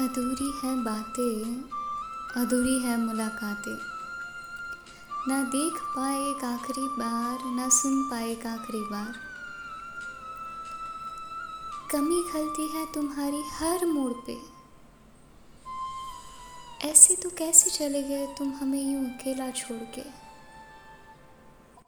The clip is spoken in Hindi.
अधूरी हैं बातें, अधूरी है मुलाकातें। ना देख पाए एक आखिरी बार, ना सुन पाए एक आखिरी बार। कमी खलती है तुम्हारी हर मोड़ पे। ऐसे तो कैसे चले गए तुम हमें यूँ अकेला छोड़ के?